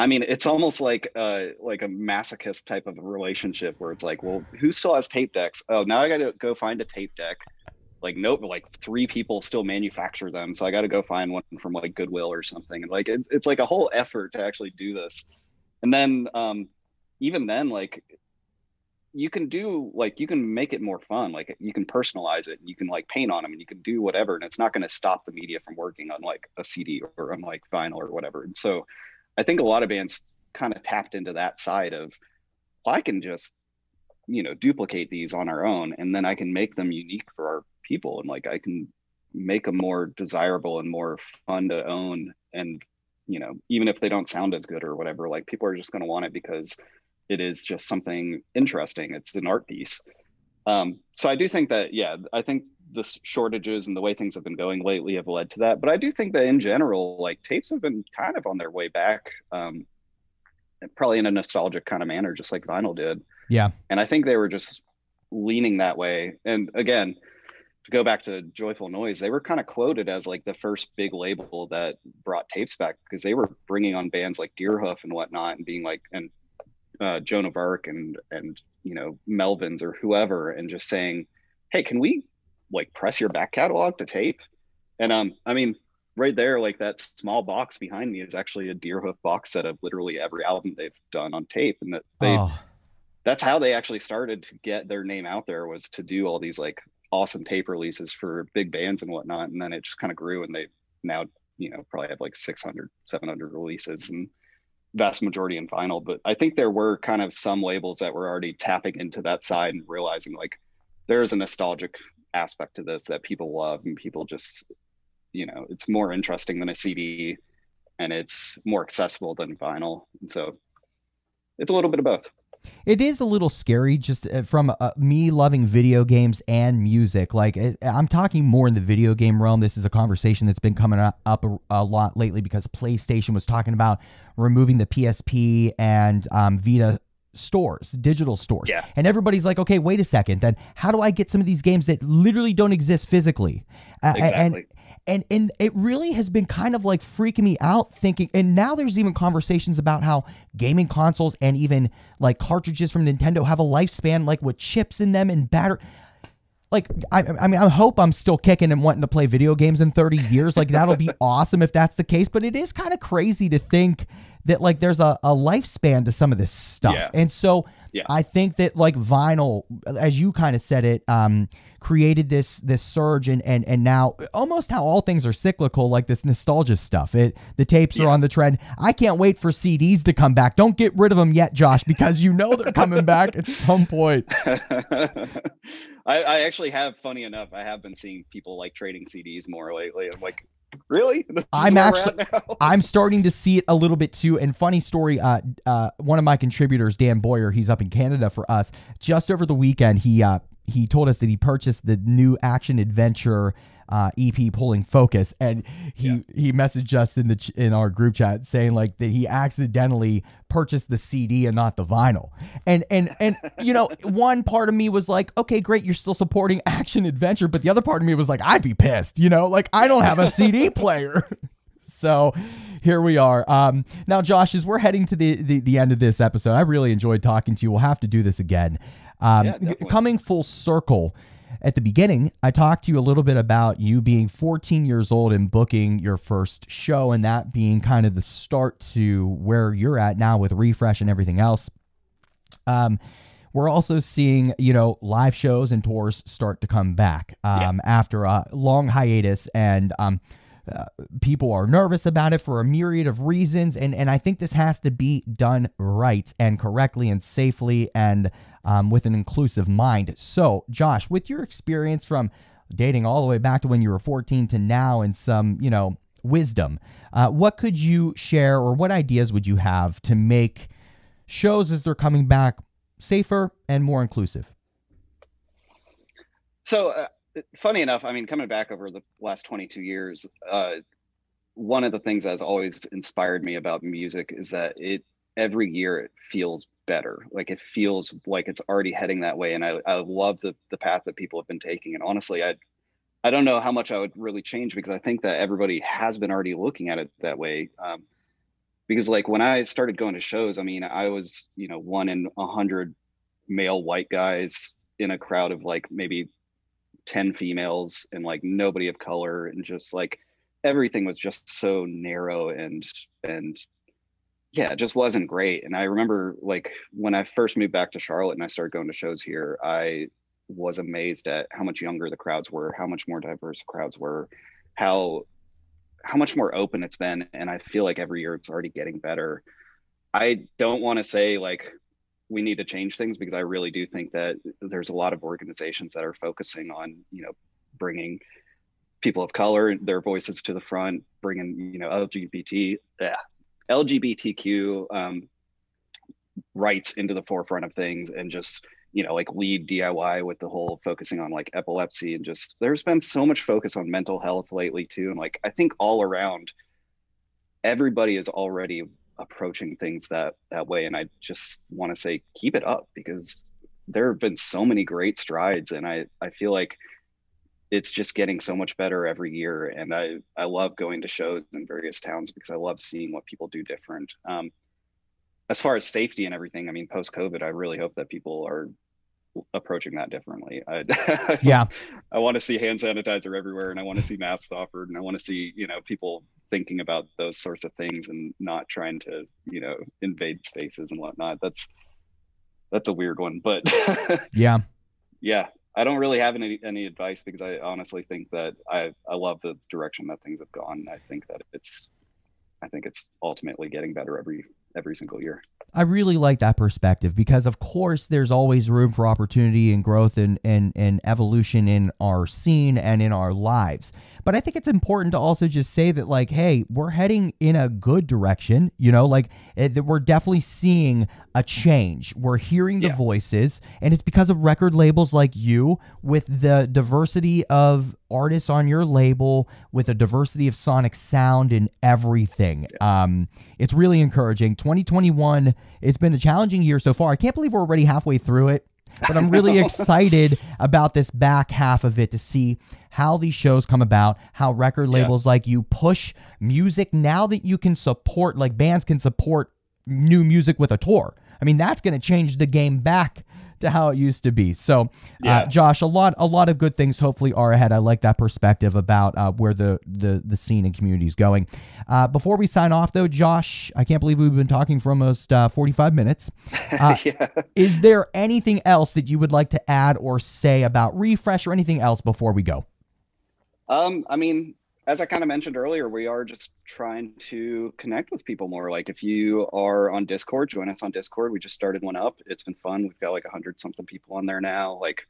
Speaker 2: I mean, it's almost like like a masochist type of relationship where it's like, well, who still has tape decks? Oh, now I got to go find a tape deck. Like nope, like three people still manufacture them, so I got to go find one from like Goodwill or something. And like it's it's like a whole effort to actually do this. And then um, even then like you can do like you can make it more fun. Like you can personalize it you can like paint on them and you can do whatever and it's not going to stop the media from working on like a cd or on like vinyl or whatever. And so i think a lot of bands kind of tapped into that side of well, i can just you know duplicate these on our own and then i can make them unique for our people and like i can make them more desirable and more fun to own. And you know even if they don't sound as good or whatever like people are just going to want it because it is just something interesting. It's an art piece. Um, so I do think that, yeah, I think the shortages and the way things have been going lately have led to that. But I do think that in general, like tapes have been kind of on their way back, um, probably in a nostalgic kind of manner, just like vinyl did.
Speaker 1: Yeah.
Speaker 2: And I think they were just leaning that way. And again, to go back to Joyful Noise, they were kind of quoted as like the first big label that brought tapes back because they were bringing on bands like Deerhoof and whatnot and being like, and uh, Joan of Arc and and you know Melvins or whoever, and just saying, "Hey, can we like press your back catalog to tape?" And um, I mean, right there, like that small box behind me is actually a Deerhoof box set of literally every album they've done on tape, and that they. Oh. That's how they actually started to get their name out there was to do all these like awesome tape releases for big bands and whatnot, and then it just kind of grew, and they now you know probably have like 600 700 releases and vast majority in vinyl, but I think there were kind of some labels that were already tapping into that side and realizing like there's a nostalgic aspect to this that people love and people just, you know, it's more interesting than a CD and it's more accessible than vinyl. And so it's a little bit of both.
Speaker 1: It is a little scary just uh, from uh, me loving video games and music. Like, I'm talking more in the video game realm. This is a conversation that's been coming up a, a lot lately because PlayStation was talking about removing the PSP and um, Vita stores, digital stores.
Speaker 2: Yeah.
Speaker 1: And everybody's like, okay, wait a second. Then how do I get some of these games that literally don't exist physically?
Speaker 2: Exactly.
Speaker 1: and and and it really has been kind of like freaking me out thinking and now there's even conversations about how gaming consoles and even like cartridges from Nintendo have a lifespan like with chips in them and battery like I, I mean I hope I'm still kicking and wanting to play video games in 30 years. Like that'll be [laughs] awesome if that's the case but it is kind of crazy to think that like there's a, a lifespan to some of this stuff
Speaker 2: yeah.
Speaker 1: and so
Speaker 2: yeah.
Speaker 1: I think that like vinyl as you kind of said it um created this this surge and and and now almost how all things are cyclical like this nostalgia stuff it the tapes yeah. are on the trend i can't wait for cds to come back don't get rid of them yet josh because you know they're coming back at some point [laughs]
Speaker 2: I, I actually have funny enough i have been seeing people like trading cds more lately i'm like really? [laughs]
Speaker 1: I'm actually [laughs] i'm starting to see it a little bit too. And funny story uh uh one of my contributors dan boyer he's up in canada for us. Just over the weekend he uh he told us that he purchased the new action adventure uh, EP pulling focus, and he yeah. he messaged us in the ch- in our group chat saying like that he accidentally purchased the CD and not the vinyl, and and and you know [laughs] one part of me was like, okay, great, you're still supporting [laughs] action adventure, but the other part of me was like, I'd be pissed, you know, like I don't have a CD [laughs] player. so here we are. Um, now, Josh, as we're heading to the, the, the end of this episode, I really enjoyed talking to you. We'll have to do this again. Um,
Speaker 2: Yeah,
Speaker 1: coming full circle, at the beginning, I talked to you a little bit about you being 14 years old and booking your first show, and that being kind of the start to where you're at now with Refresh and everything else. Um, we're also seeing, you know, live shows and tours start to come back um, after a long hiatus, and um, uh, people are nervous about it for a myriad of reasons, and and I think this has to be done right and correctly and safely and um, with an inclusive mind. So, Josh, with your experience from dating all the way back to when you were 14 to now, and some, you know, wisdom, uh, what could you share, or what ideas would you have to make shows as they're coming back safer and more inclusive?
Speaker 2: So, uh, funny enough, I mean, coming back over the last 22 years, uh, one of the things that has always inspired me about music is that it every year it feels better. Like it feels like it's already heading that way, and I I love the the path that people have been taking. And honestly, I I don't know how much I would really change because I think that everybody has been already looking at it that way. Um, because like when I started going to shows, I mean, I was you know one in a hundred male white guys in a crowd of like maybe 10 females and like nobody of color and just like everything was just so narrow and and yeah it just wasn't great and i remember like when i first moved back to charlotte and i started going to shows here i was amazed at how much younger the crowds were how much more diverse the crowds were how how much more open it's been and i feel like every year it's already getting better. I don't want to say like we need to change things because I really do think that there's a lot of organizations that are focusing on, you know, bringing people of color, their voices to the front, bringing, you know, LGBT, yeah, LGBTQ um, rights into the forefront of things and just, you know, like lead DIY with the whole focusing on like epilepsy and just there's been so much focus on mental health lately too. And like, I think all around, everybody is already approaching things that that way and i just want to say keep it up because there have been so many great strides and i i feel like it's just getting so much better every year and i i love going to shows in various towns because i love seeing what people do different um as far as safety and everything i mean post covid i really hope that people are approaching that differently i [laughs]
Speaker 1: Yeah.
Speaker 2: i want to see hand sanitizer everywhere and i want to see masks offered and i want to see you know people thinking about those sorts of things and not trying to you know invade spaces and whatnot that's that's a weird one but [laughs]
Speaker 1: Yeah.
Speaker 2: yeah i don't really have any any advice because i honestly think that i i love the direction that things have gone. I think that it's i think it's ultimately getting better every every single year
Speaker 1: I really like that perspective because, of course, there's always room for opportunity and growth and, and, and evolution in our scene and in our lives. But I think it's important to also just say that, like, hey, we're heading in a good direction. You know, like, it, that we're definitely seeing a change. We're hearing the
Speaker 2: Yeah.
Speaker 1: voices, and it's because of record labels like you with the diversity of artists on your label, with a diversity of sonic sound and everything. Um, it's really encouraging. 2021, it's been a challenging year so far. I can't believe we're already halfway through it, but I'm really [laughs] excited about this back half of it to see how these shows come about, how record
Speaker 2: Yeah.
Speaker 1: labels like you push music now that you can support, like bands can support new music with a tour. I mean, that's going to change the game back to how it used to be. So, uh, Josh, a lot, a lot of good things hopefully are ahead. I like that perspective about uh, where the, the the scene and community is going. Uh, before we sign off, though, Josh, I can't believe we've been talking for almost uh, 45 minutes. [laughs] Uh,
Speaker 2: yeah
Speaker 1: is there anything else that you would like to add or say about refresh or anything else before we go?
Speaker 2: Um, I mean, as I kind of mentioned earlier, we are just trying to connect with people more. Like if you are on Discord, join us on Discord. We just started one up. It's been fun. We've got like a hundred something people on there now. Like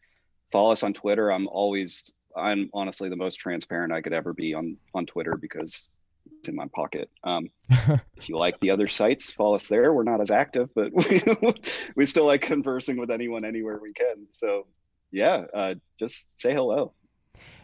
Speaker 2: follow us on Twitter. I'm always I'm honestly the most transparent I could ever be on on Twitter because it's in my pocket. Um, [laughs] if you like the other sites, follow us there. We're not as active, but we, [laughs] we still like conversing with anyone anywhere we can. So yeah, uh, just say hello.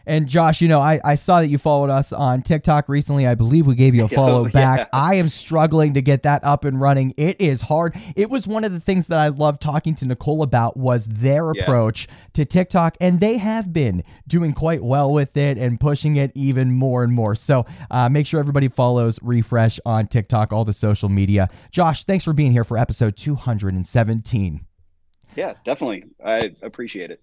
Speaker 1: And Josh, you know, I, I saw that you followed us on TikTok recently. I believe we gave you a [laughs] follow
Speaker 2: yeah.
Speaker 1: back. I am struggling to get that up and running. It is hard. It was one of the things that I loved talking to Nicole about was their
Speaker 2: Yeah.
Speaker 1: approach to TikTok, and they have been doing quite well with it and pushing it even more and more. So uh, make sure everybody follows Refresh on TikTok, all the social media. Josh, thanks for being here for episode 217.
Speaker 2: Yeah, definitely. I appreciate it.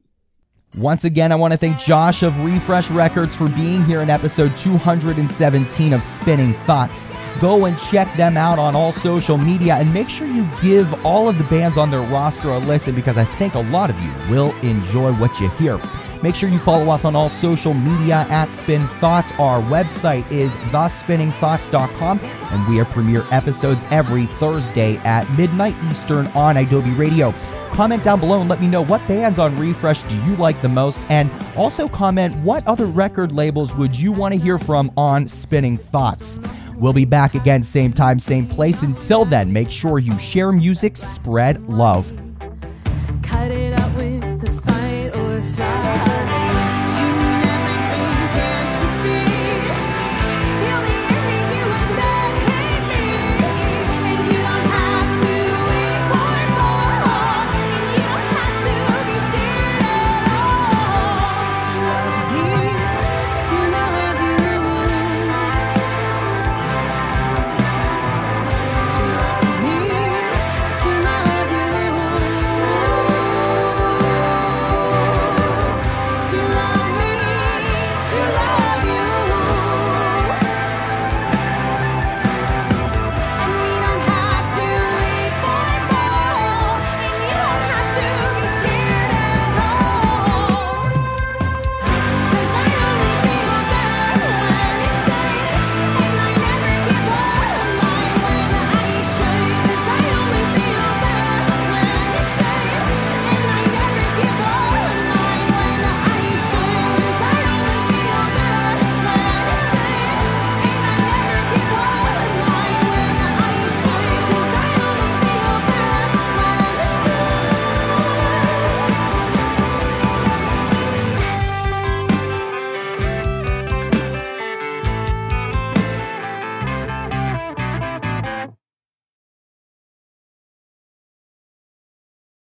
Speaker 1: Once again, I want to thank Josh of Refresh Records for being here in episode 217 of Spinning Thoughts. Go and check them out on all social media and make sure you give all of the bands on their roster a listen because I think a lot of you will enjoy what you hear. Make sure you follow us on all social media at Spin Thoughts. Our website is thespinningthoughts.com, and we are premiere episodes every Thursday at midnight Eastern on Adobe Radio. Comment down below and let me know what bands on Refresh do you like the most, and also comment what other record labels would you want to hear from on Spinning Thoughts. We'll be back again, same time, same place. Until then, make sure you share music, spread love.